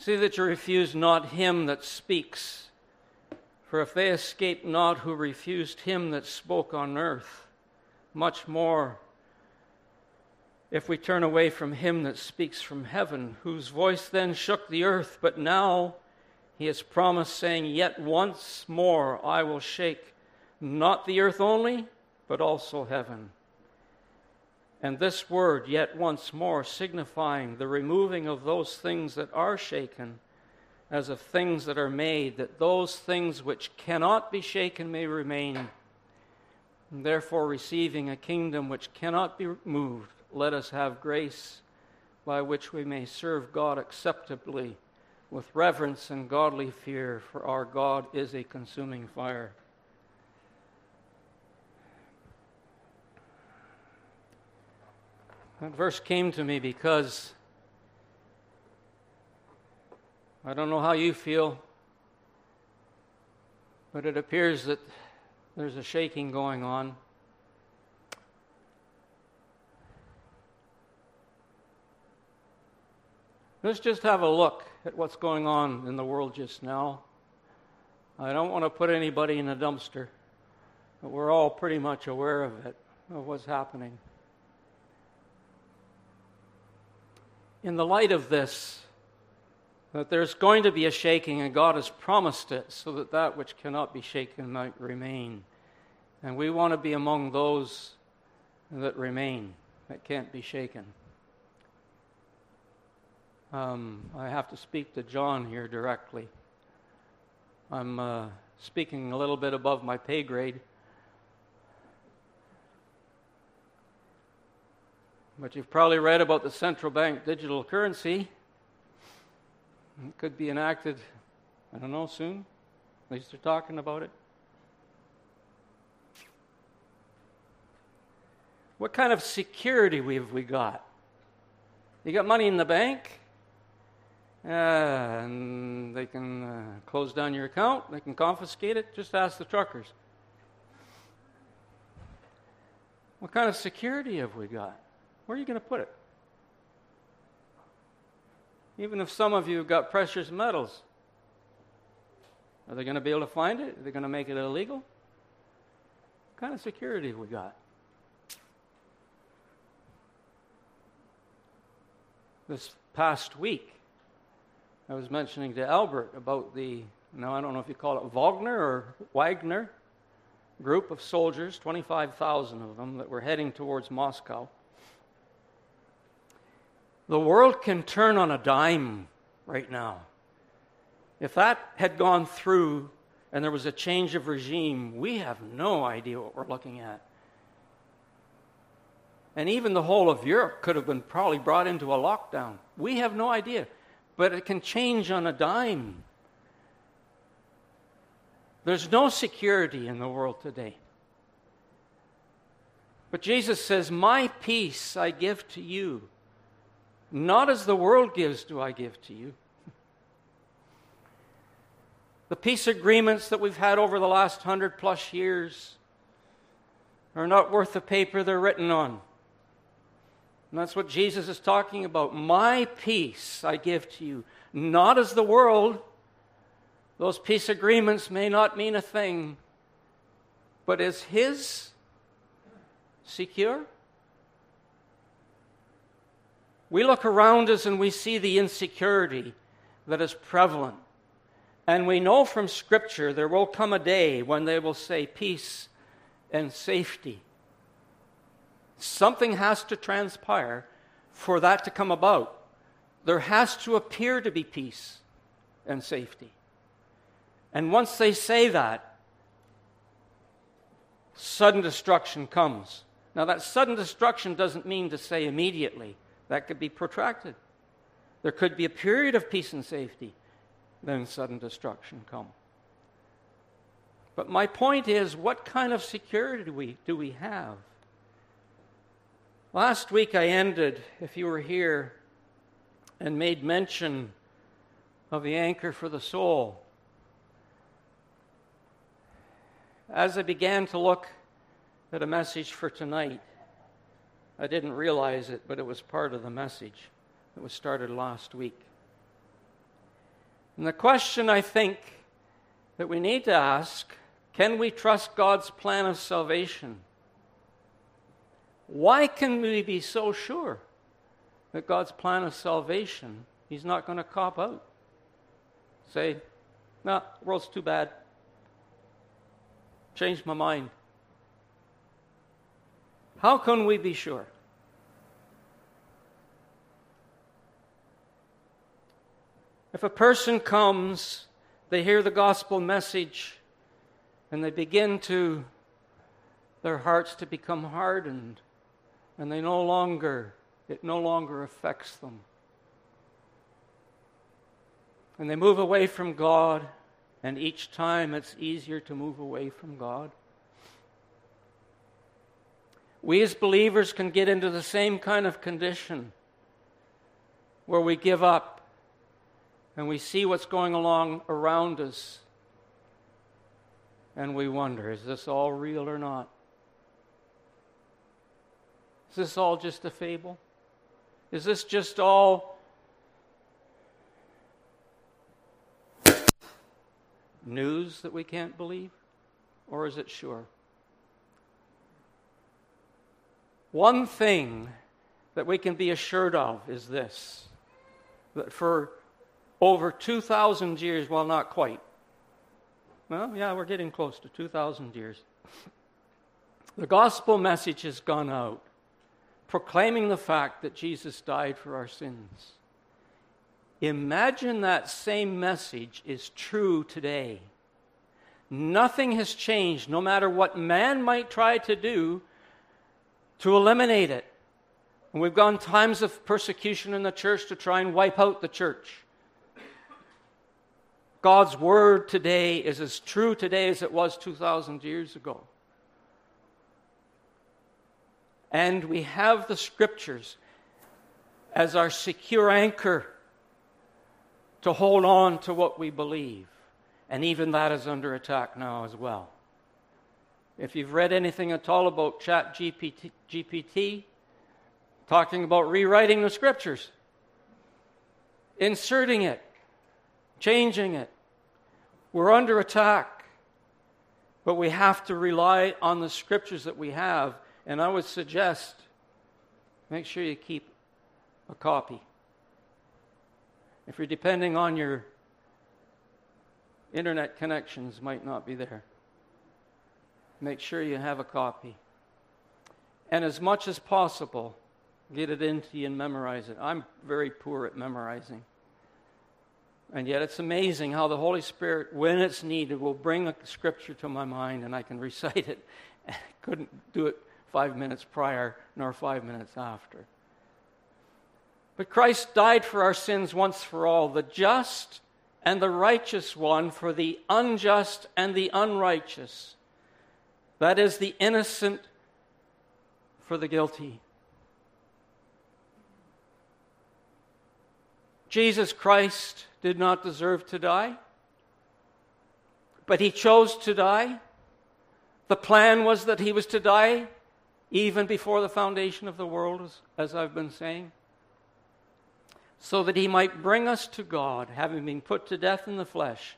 See that you refuse not him that speaks. For if they escape not who refused him that spoke on earth, much more if we turn away from him that speaks from heaven, whose voice then shook the earth, but now he has promised, saying, Yet once more I will shake not the earth only, but also heaven. And this word, yet once more, signifying the removing of those things that are shaken, as of things that are made, that those things which cannot be shaken may remain. And therefore, receiving a kingdom which cannot be moved, let us have grace by which we may serve God acceptably with reverence and godly fear, for our God is a consuming fire. That verse came to me because I don't know how you feel, but it appears that there's a shaking going on. Let's just have a look at what's going on in the world just now. I don't want to put anybody in a dumpster, but we're all pretty much aware of it, of what's happening. In the light of this, that there's going to be a shaking, and God has promised it so that that which cannot be shaken might remain. And we want to be among those that remain, that can't be shaken. Um, I have to speak to John here directly. I'm uh, speaking a little bit above my pay grade. But you've probably read about the central bank digital currency. It could be enacted, I don't know, soon. At least they're talking about it. What kind of security have we got? You got money in the bank? Uh, and they can uh, close down your account, they can confiscate it. Just ask the truckers. What kind of security have we got? Where are you going to put it? Even if some of you have got precious metals, are they going to be able to find it? Are they going to make it illegal? What kind of security have we got? This past week, I was mentioning to Albert about the, now I don't know if you call it Wagner or Wagner group of soldiers, 25,000 of them, that were heading towards Moscow. The world can turn on a dime right now. If that had gone through and there was a change of regime, we have no idea what we're looking at. And even the whole of Europe could have been probably brought into a lockdown. We have no idea but it can change on a dime. There's no security in the world today. But Jesus says, My peace I give to you. Not as the world gives, do I give to you. The peace agreements that we've had over the last hundred plus years are not worth the paper they're written on. And that's what Jesus is talking about. My peace I give to you, not as the world. Those peace agreements may not mean a thing, but is His secure? We look around us and we see the insecurity that is prevalent. And we know from Scripture there will come a day when they will say peace and safety. Something has to transpire for that to come about. There has to appear to be peace and safety. And once they say that, sudden destruction comes. Now, that sudden destruction doesn't mean to say immediately, that could be protracted. There could be a period of peace and safety, then sudden destruction come. But my point is, what kind of security do we, do we have? Last week I ended, if you were here, and made mention of the anchor for the soul. As I began to look at a message for tonight, I didn't realize it, but it was part of the message that was started last week. And the question I think that we need to ask can we trust God's plan of salvation? Why can we be so sure that God's plan of salvation, He's not going to cop out? Say, no, nah, world's too bad. Changed my mind. How can we be sure? If a person comes, they hear the gospel message, and they begin to, their hearts to become hardened, and they no longer, it no longer affects them. And they move away from God, and each time it's easier to move away from God. We as believers can get into the same kind of condition where we give up and we see what's going along around us and we wonder is this all real or not? Is this all just a fable? Is this just all news that we can't believe? Or is it sure? One thing that we can be assured of is this that for over 2,000 years, well, not quite. Well, yeah, we're getting close to 2,000 years. The gospel message has gone out proclaiming the fact that Jesus died for our sins. Imagine that same message is true today. Nothing has changed, no matter what man might try to do to eliminate it. And we've gone times of persecution in the church to try and wipe out the church. God's word today is as true today as it was 2,000 years ago. And we have the scriptures as our secure anchor to hold on to what we believe. And even that is under attack now as well. If you've read anything at all about Chat GPT, GPT talking about rewriting the scriptures, inserting it, changing it, we're under attack. But we have to rely on the scriptures that we have. And I would suggest make sure you keep a copy. If you're depending on your internet connections, might not be there make sure you have a copy. And as much as possible, get it into you and memorize it. I'm very poor at memorizing. And yet it's amazing how the Holy Spirit, when it's needed, will bring a scripture to my mind and I can recite it. Couldn't do it five minutes prior nor five minutes after. But Christ died for our sins once for all, the just and the righteous one for the unjust and the unrighteous. That is the innocent for the guilty. Jesus Christ did not deserve to die, but he chose to die. The plan was that he was to die even before the foundation of the world, as I've been saying, so that he might bring us to God, having been put to death in the flesh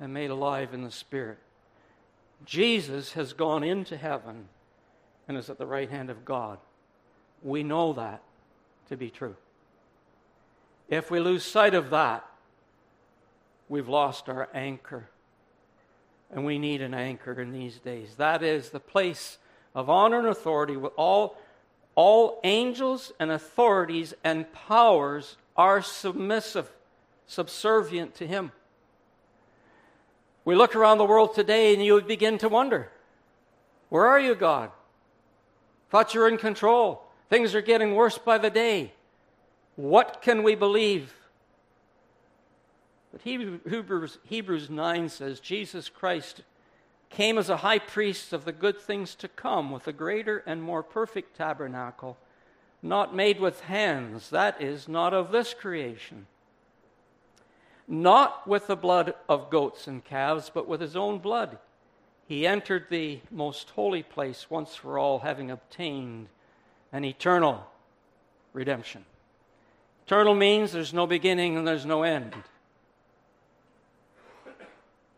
and made alive in the spirit. Jesus has gone into heaven and is at the right hand of God. We know that to be true. If we lose sight of that, we've lost our anchor. And we need an anchor in these days. That is the place of honor and authority with all, all angels and authorities and powers are submissive, subservient to him. We look around the world today and you begin to wonder where are you, God? Thought you were in control. Things are getting worse by the day. What can we believe? But Hebrews, Hebrews 9 says Jesus Christ came as a high priest of the good things to come with a greater and more perfect tabernacle, not made with hands, that is, not of this creation not with the blood of goats and calves, but with his own blood. He entered the most holy place once for all, having obtained an eternal redemption. Eternal means there's no beginning and there's no end.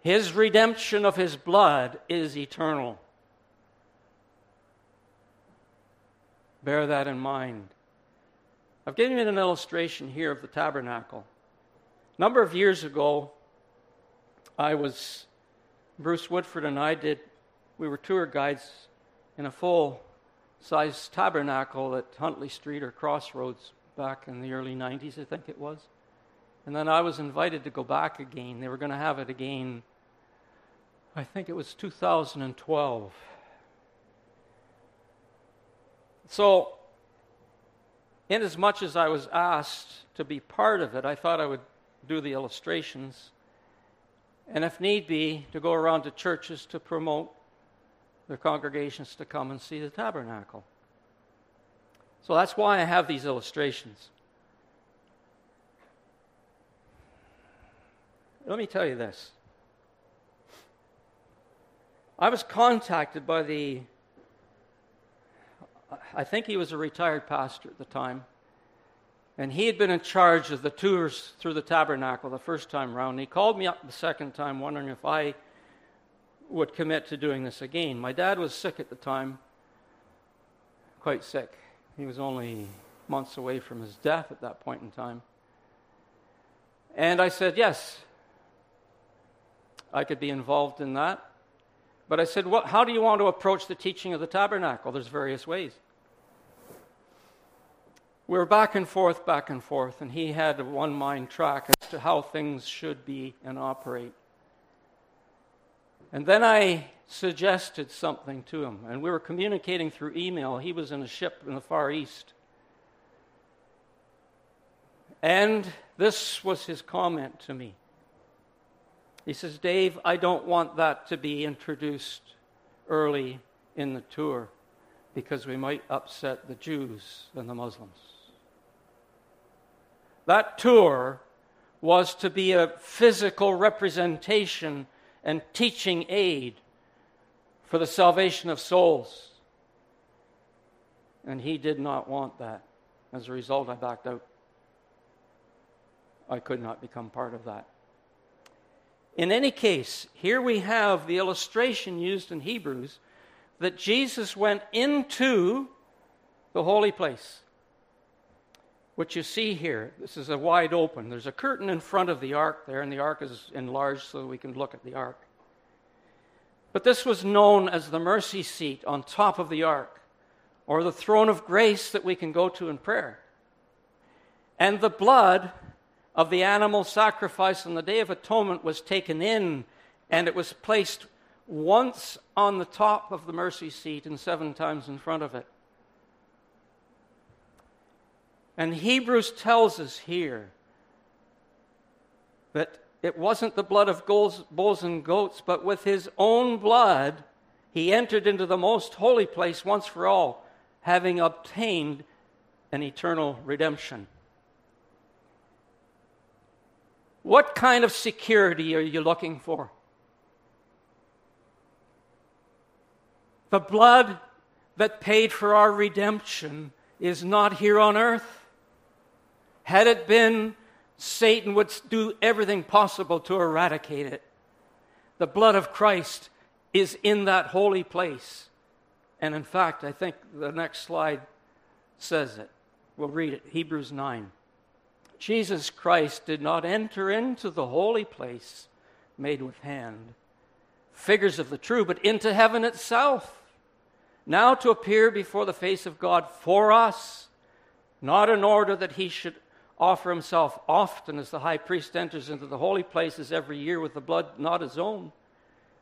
His redemption of his blood is eternal. Bear that in mind. I've given you an illustration here of the tabernacle. Number of years ago, I was, Bruce Woodford and I did, we were tour guides in a full size tabernacle at Huntley Street or Crossroads back in the early 90s, I think it was. And then I was invited to go back again. They were going to have it again, I think it was 2012. So, inasmuch as I was asked to be part of it, I thought I would do the illustrations. And if need be, to go around to churches to promote their congregations to come and see the tabernacle. So that's why I have these illustrations. Let me tell you this. I was contacted by the, I think he was a retired pastor at the time, and he had been in charge of the tours through the tabernacle the first time round. He called me up the second time wondering if I would commit to doing this again. My dad was sick at the time, quite sick. He was only months away from his death at that point in time. And I said, Yes, I could be involved in that. But I said, well, How do you want to approach the teaching of the tabernacle? There's various ways. We were back and forth, back and forth, and he had a one mind track as to how things should be and operate. And then I suggested something to him, and we were communicating through email. He was in a ship in the Far East. And this was his comment to me. He says, Dave, I don't want that to be introduced early in the tour because we might upset the Jews and the Muslims. That tour was to be a physical representation and teaching aid for the salvation of souls. And he did not want that. As a result, I backed out. I could not become part of that. In any case, here we have the illustration used in Hebrews that Jesus went into the holy place. What you see here, this is a wide open. There's a curtain in front of the ark there, and the ark is enlarged so we can look at the ark. But this was known as the mercy seat on top of the ark, or the throne of grace that we can go to in prayer. And the blood of the animal sacrifice on the Day of Atonement was taken in and it was placed once on the top of the mercy seat and seven times in front of it. And Hebrews tells us here that it wasn't the blood of bulls and goats, but with his own blood, he entered into the most holy place once for all, having obtained an eternal redemption. What kind of security are you looking for? The blood that paid for our redemption is not here on earth. Had it been, Satan would do everything possible to eradicate it. The blood of Christ is in that holy place. And in fact, I think the next slide says it. We'll read it Hebrews 9. Jesus Christ did not enter into the holy place made with hand, figures of the true, but into heaven itself, now to appear before the face of God for us, not in order that he should offer himself often as the high priest enters into the holy places every year with the blood not his own,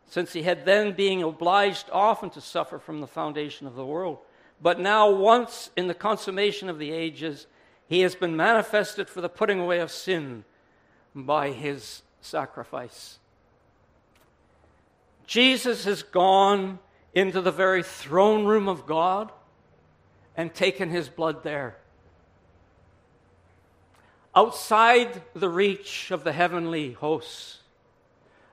since he had then being obliged often to suffer from the foundation of the world. But now, once in the consummation of the ages, he has been manifested for the putting away of sin by his sacrifice. Jesus has gone into the very throne room of God and taken his blood there. Outside the reach of the heavenly hosts,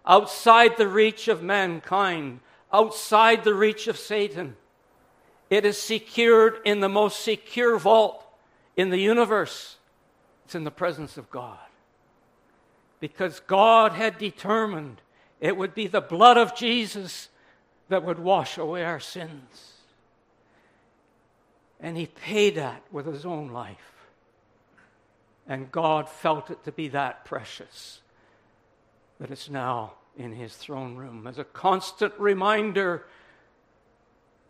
outside the reach of mankind, outside the reach of Satan, it is secured in the most secure vault in the universe, it's in the presence of God. Because God had determined it would be the blood of Jesus that would wash away our sins. And he paid that with his own life. And God felt it to be that precious that it's now in his throne room as a constant reminder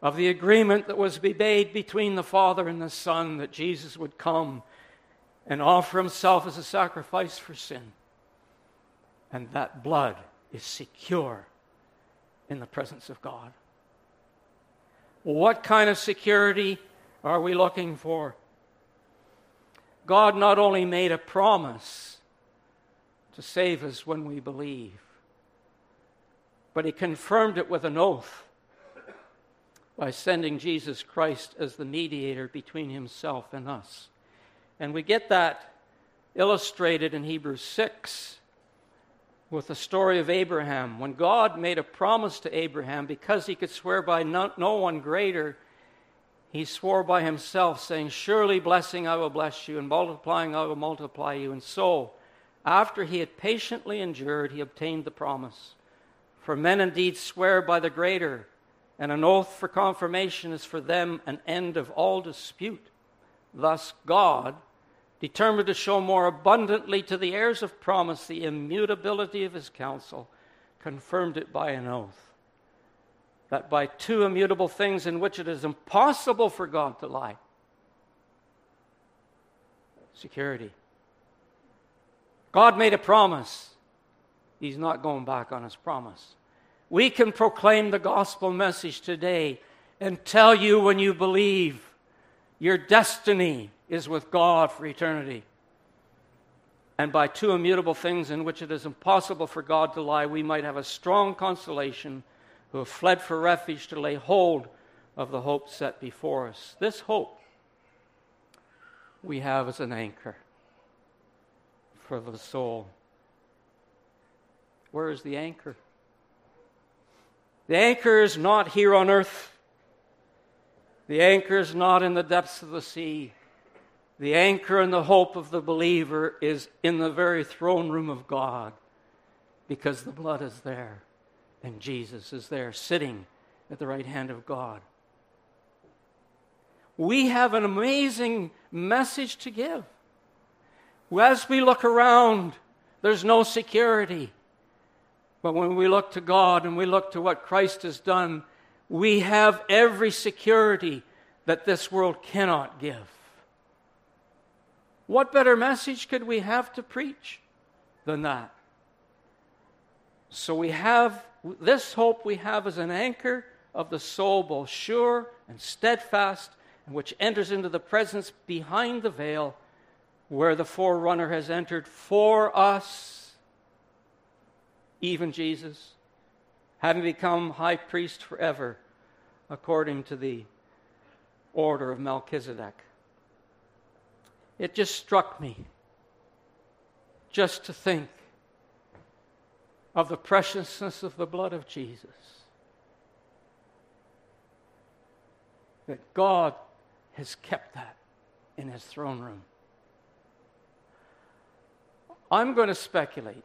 of the agreement that was to be made between the Father and the Son that Jesus would come and offer himself as a sacrifice for sin. And that blood is secure in the presence of God. What kind of security are we looking for? God not only made a promise to save us when we believe, but He confirmed it with an oath by sending Jesus Christ as the mediator between Himself and us. And we get that illustrated in Hebrews 6 with the story of Abraham. When God made a promise to Abraham, because he could swear by no, no, one greater, he swore by himself, saying, Surely blessing I will bless you, and multiplying I will multiply you. And so, after he had patiently endured, he obtained the promise. For men indeed swear by the greater, and an oath for confirmation is for them an end of all dispute. Thus, God determined to show more abundantly to the heirs of promise the immutability of his counsel, confirmed it by an oath. That by two immutable things in which it is impossible for God to lie security. God made a promise. He's not going back on his promise. We can proclaim the gospel message today and tell you when you believe your destiny is with God for eternity. And by two immutable things in which it is impossible for God to lie, we might have a strong consolation who have fled for refuge to lay hold of the hope set before us. This hope we have as an anchor for the soul. Where is the anchor? The anchor is not here on earth. The anchor is not in the depths of the sea. The anchor and the hope of the believer is in the very throne room of God because the blood is there and Jesus is there sitting at the right hand of God. We have an amazing message to give. As we look around, there's no security. But when we look to God and we look to what Christ has done, we have every security that this world cannot give. What better message could we have to preach than that? So we have this hope we have is an anchor of the soul, both sure and steadfast, and which enters into the presence behind the veil, where the forerunner has entered for us, even Jesus, having become high priest forever, according to the order of Melchizedek. It just struck me just to think of the preciousness of the blood of Jesus. That God has kept that in his throne room. I'm going to speculate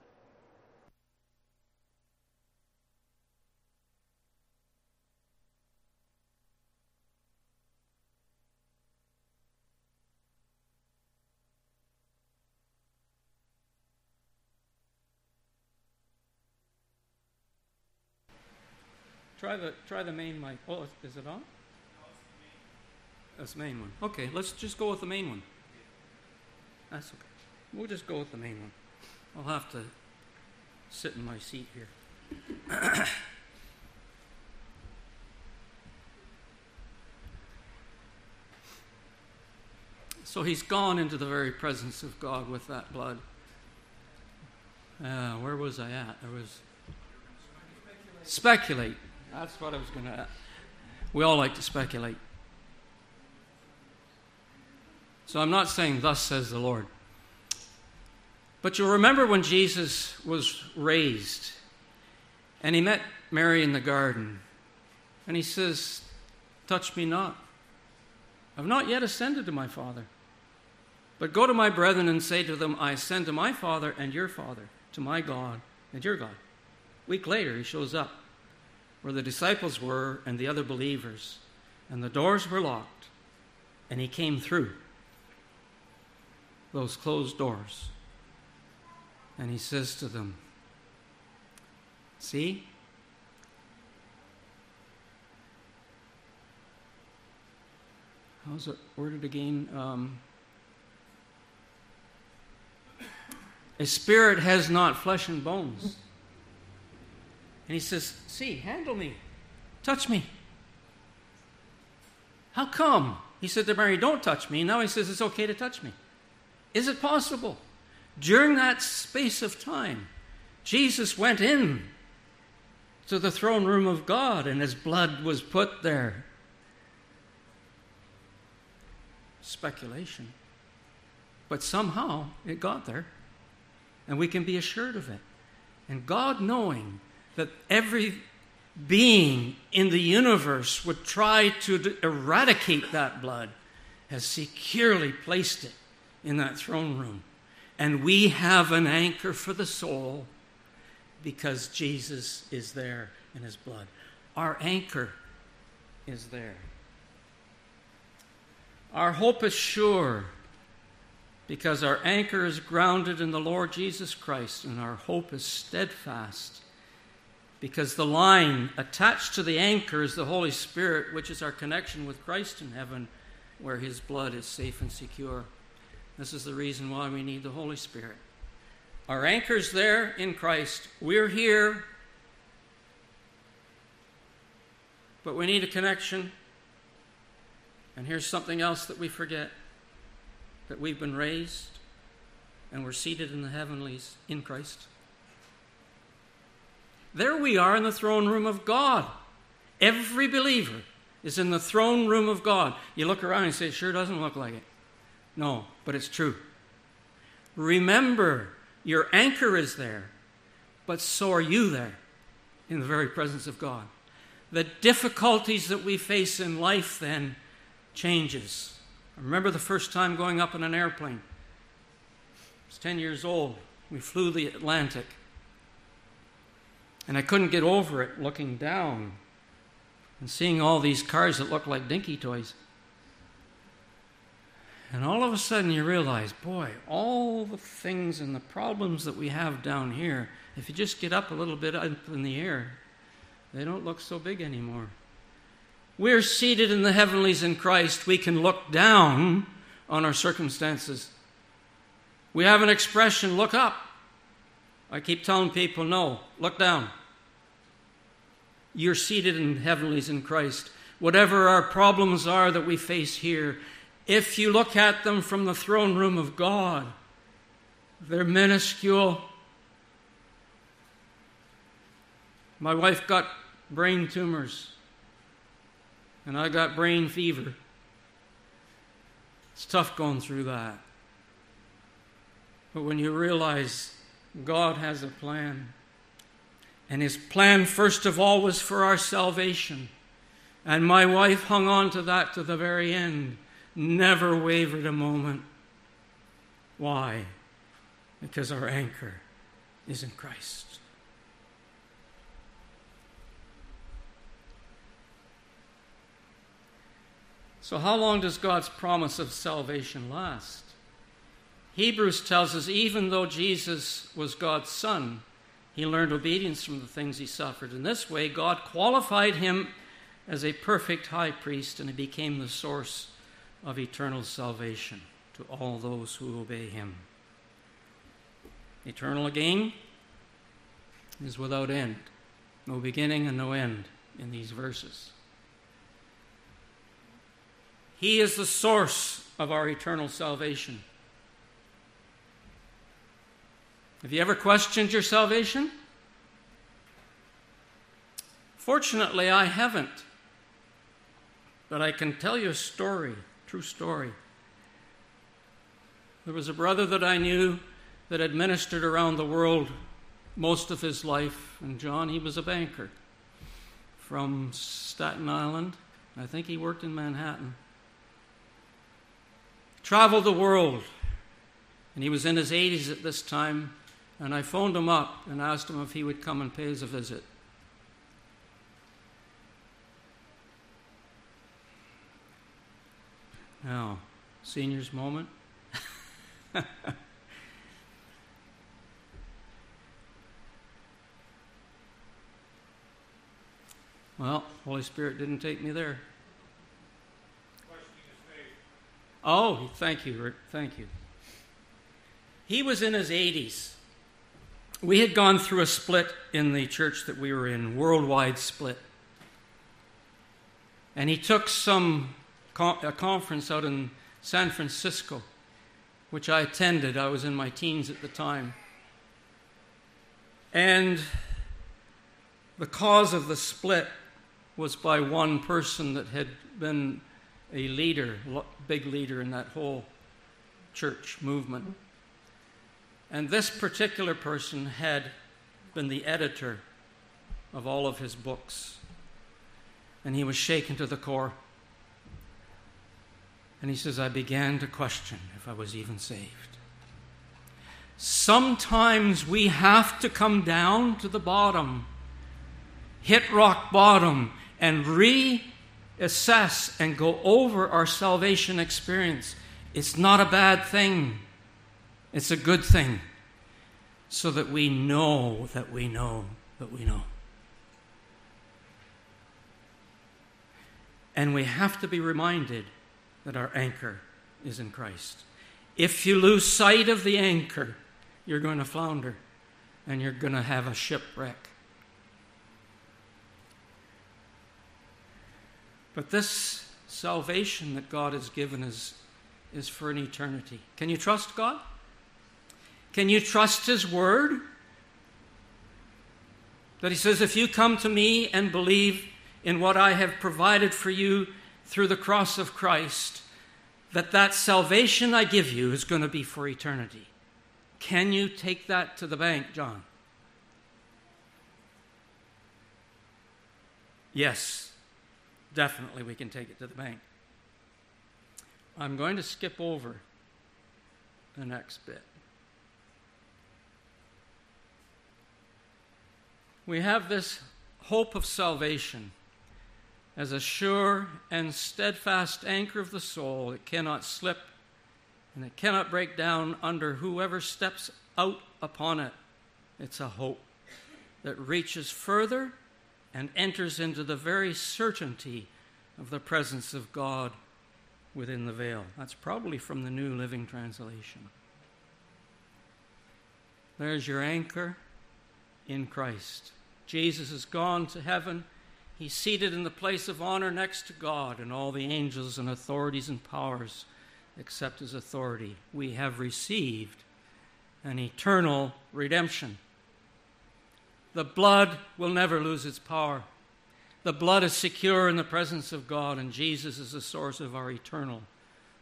Try the, try the main mic. Oh, is it on? That's the main one. Okay, let's just go with the main one. That's okay. We'll just go with the main one. I'll have to sit in my seat here. so he's gone into the very presence of God with that blood. Uh, where was I at? There was speculate. That's what I was going to. We all like to speculate. So I'm not saying, Thus says the Lord. But you'll remember when Jesus was raised and he met Mary in the garden and he says, Touch me not. I've not yet ascended to my Father. But go to my brethren and say to them, I ascend to my Father and your Father, to my God and your God. A week later, he shows up where the disciples were and the other believers, and the doors were locked, and he came through those closed doors. And he says to them, See? How's it worded again? Um, a spirit has not flesh and bones. And he says, See, handle me, touch me. How come? He said to Mary, Don't touch me. Now he says, It's okay to touch me. Is it possible? During that space of time, Jesus went in to the throne room of God and his blood was put there. Speculation. But somehow it got there, and we can be assured of it. And God, knowing that every being in the universe would try to eradicate that blood, has securely placed it in that throne room. And we have an anchor for the soul because Jesus is there in his blood. Our anchor is there. Our hope is sure because our anchor is grounded in the Lord Jesus Christ and our hope is steadfast because the line attached to the anchor is the Holy Spirit, which is our connection with Christ in heaven, where his blood is safe and secure. This is the reason why we need the Holy Spirit. Our anchor's there in Christ. We're here, but we need a connection. And here's something else that we forget that we've been raised and we're seated in the heavenlies in Christ. There we are in the throne room of God. Every believer is in the throne room of God. You look around and say, it sure doesn't look like it. No, but it's true. Remember, your anchor is there, but so are you there in the very presence of God. The difficulties that we face in life then changes. I remember the first time going up in an airplane. I was 10 years old. We flew the Atlantic. And I couldn't get over it looking down and seeing all these cars that looked like dinky toys. And all of a sudden you realize, boy, all the things and the problems that we have down here, if you just get up a little bit up in the air, they don't look so big anymore. We're seated in the heavenlies in Christ. We can look down on our circumstances. We have an expression, look up. I keep telling people, no, look down. You're seated in heavenlies in Christ. Whatever our problems are that we face here, if you look at them from the throne room of God, they're minuscule. My wife got brain tumors, and I got brain fever. It's tough going through that. But when you realize God has a plan, and his plan, first of all, was for our salvation. And my wife hung on to that to the very end, never wavered a moment. Why? Because our anchor is in Christ. So, how long does God's promise of salvation last? Hebrews tells us even though Jesus was God's Son, he learned obedience from the things he suffered. In this way, God qualified him as a perfect high priest, and he became the source of eternal salvation to all those who obey him. Eternal again is without end, no beginning and no end in these verses. He is the source of our eternal salvation. Have you ever questioned your salvation? Fortunately, I haven't. But I can tell you a story, true story. There was a brother that I knew that had ministered around the world most of his life, and John, he was a banker from Staten Island. I think he worked in Manhattan. Traveled the world, and he was in his 80s at this time And I phoned him up and asked him if he would come and pay us a visit. Now, seniors moment. well, Holy Spirit didn't take me there. Oh, thank you, Rick. Thank you. He was in his 80s. We had gone through a split in the church that we were in, worldwide split. And he took some a conference out in San Francisco, which I attended. I was in my teens at the time. And the cause of the split was by one person that had been a leader, big leader in that whole church movement. And this particular person had been the editor of all of his books. And he was shaken to the core. And he says, I began to question if I was even saved. Sometimes we have to come down to the bottom, hit rock bottom, and reassess and go over our salvation experience. It's not a bad thing, it's a good thing, so that we know that we know that we know. And we have to be reminded that our anchor is in Christ. If you lose sight of the anchor, you're going to flounder and you're going to have a shipwreck. But this salvation that God has given us is for an eternity. Can you trust God? Can you trust His Word? That He says, if you come to me and believe in what I have provided for you, through the cross of Christ that that salvation I give you is going to be for eternity. Can you take that to the bank, John? Yes, definitely we can take it to the bank. I'm going to skip over the next bit. We have this hope of salvation as a sure and steadfast anchor of the soul. It cannot slip and it cannot break down under whoever steps out upon it. It's a hope that reaches further and enters into the very certainty of the presence of God within the veil. That's probably from the New Living Translation. There's your anchor in Christ. Jesus has gone to heaven. He's seated in the place of honor next to God, and all the angels and authorities and powers accept his authority. We have received an eternal redemption. The blood will never lose its power. The blood is secure in the presence of God, and Jesus is the source of our eternal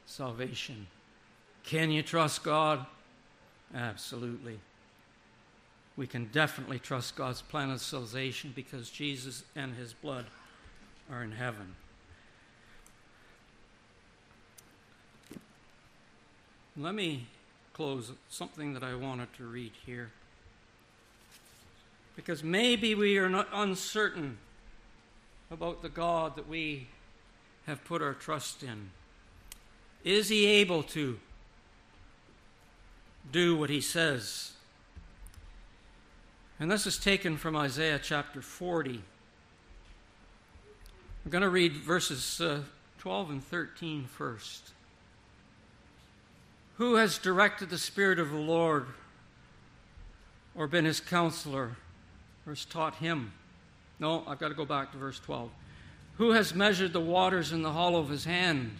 salvation. Can you trust God? Absolutely we can definitely trust God's plan of salvation because Jesus and his blood are in heaven. Let me close something that I wanted to read here. Because maybe we are not uncertain about the God that we have put our trust in. Is he able to do what he says? And this is taken from Isaiah chapter 40. I'm going to read verses uh, 12 and 13 first. Who has directed the Spirit of the Lord, or been his counselor, or has taught him? No, I've got to go back to verse 12. Who has measured the waters in the hollow of his hand,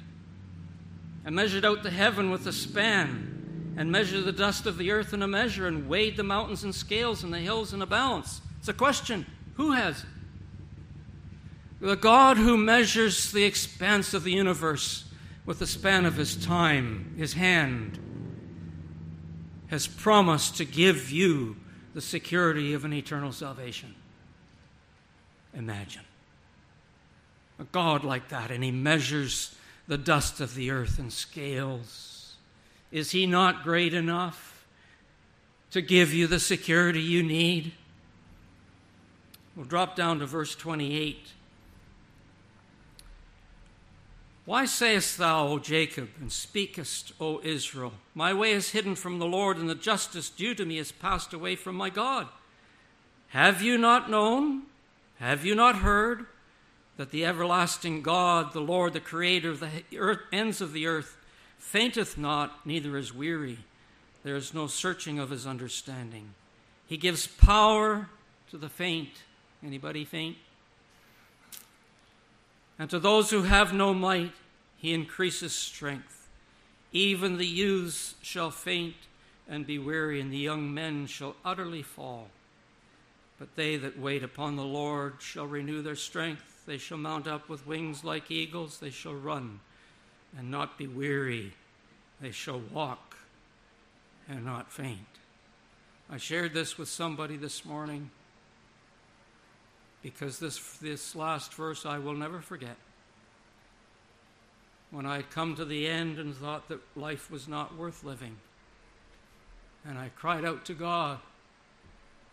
and measured out the heaven with a span? And measure the dust of the earth in a measure and weighed the mountains in scales and the hills in a balance? It's a question. Who has? it? The God who measures the expanse of the universe with the span of his time, his hand, has promised to give you the security of an eternal salvation. Imagine. A God like that, and he measures the dust of the earth in scales is he not great enough to give you the security you need. We'll drop down to verse 28. Why sayest thou, O Jacob, and speakest, O Israel, My way is hidden from the Lord, and the justice due to me is passed away from my God? Have you not known? Have you not heard that the everlasting God, the Lord, the Creator of the earth, ends of the earth, fainteth not, neither is weary? There is no searching of his understanding. He gives power to the faint. Anybody faint? And to those who have no might, he increases strength. Even the youths shall faint and be weary, and the young men shall utterly fall. But they that wait upon the Lord shall renew their strength. They shall mount up with wings like eagles. They shall run and not be weary. They shall walk and not faint. I shared this with somebody this morning because this, this last verse I will never forget. When I had come to the end and thought that life was not worth living, and I cried out to God,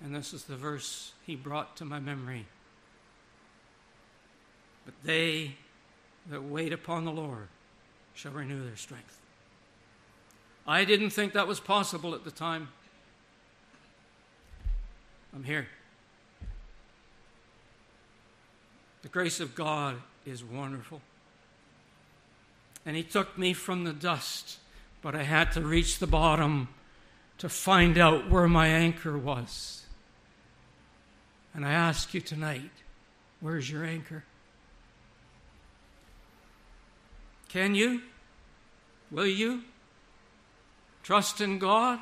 and this is the verse he brought to my memory. But they that wait upon the Lord shall renew their strength. I didn't think that was possible at the time. I'm here. The grace of God is wonderful. And He took me from the dust, but I had to reach the bottom to find out where my anchor was. And I ask you tonight where's your anchor? Can you? Will you? Trust in God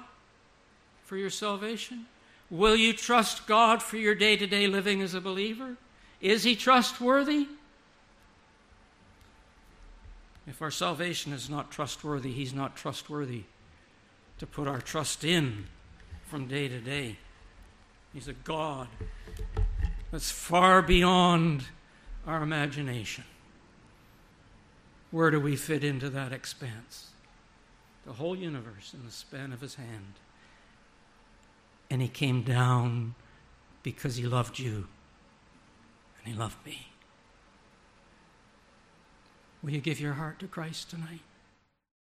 for your salvation? Will you trust God for your day to day living as a believer? Is he trustworthy? If our salvation is not trustworthy, he's not trustworthy to put our trust in from day to day. He's a God that's far beyond our imagination. Where do we fit into that expanse? The whole universe in the span of his hand. And he came down because he loved you and He loved me. Will you give your heart to Christ tonight?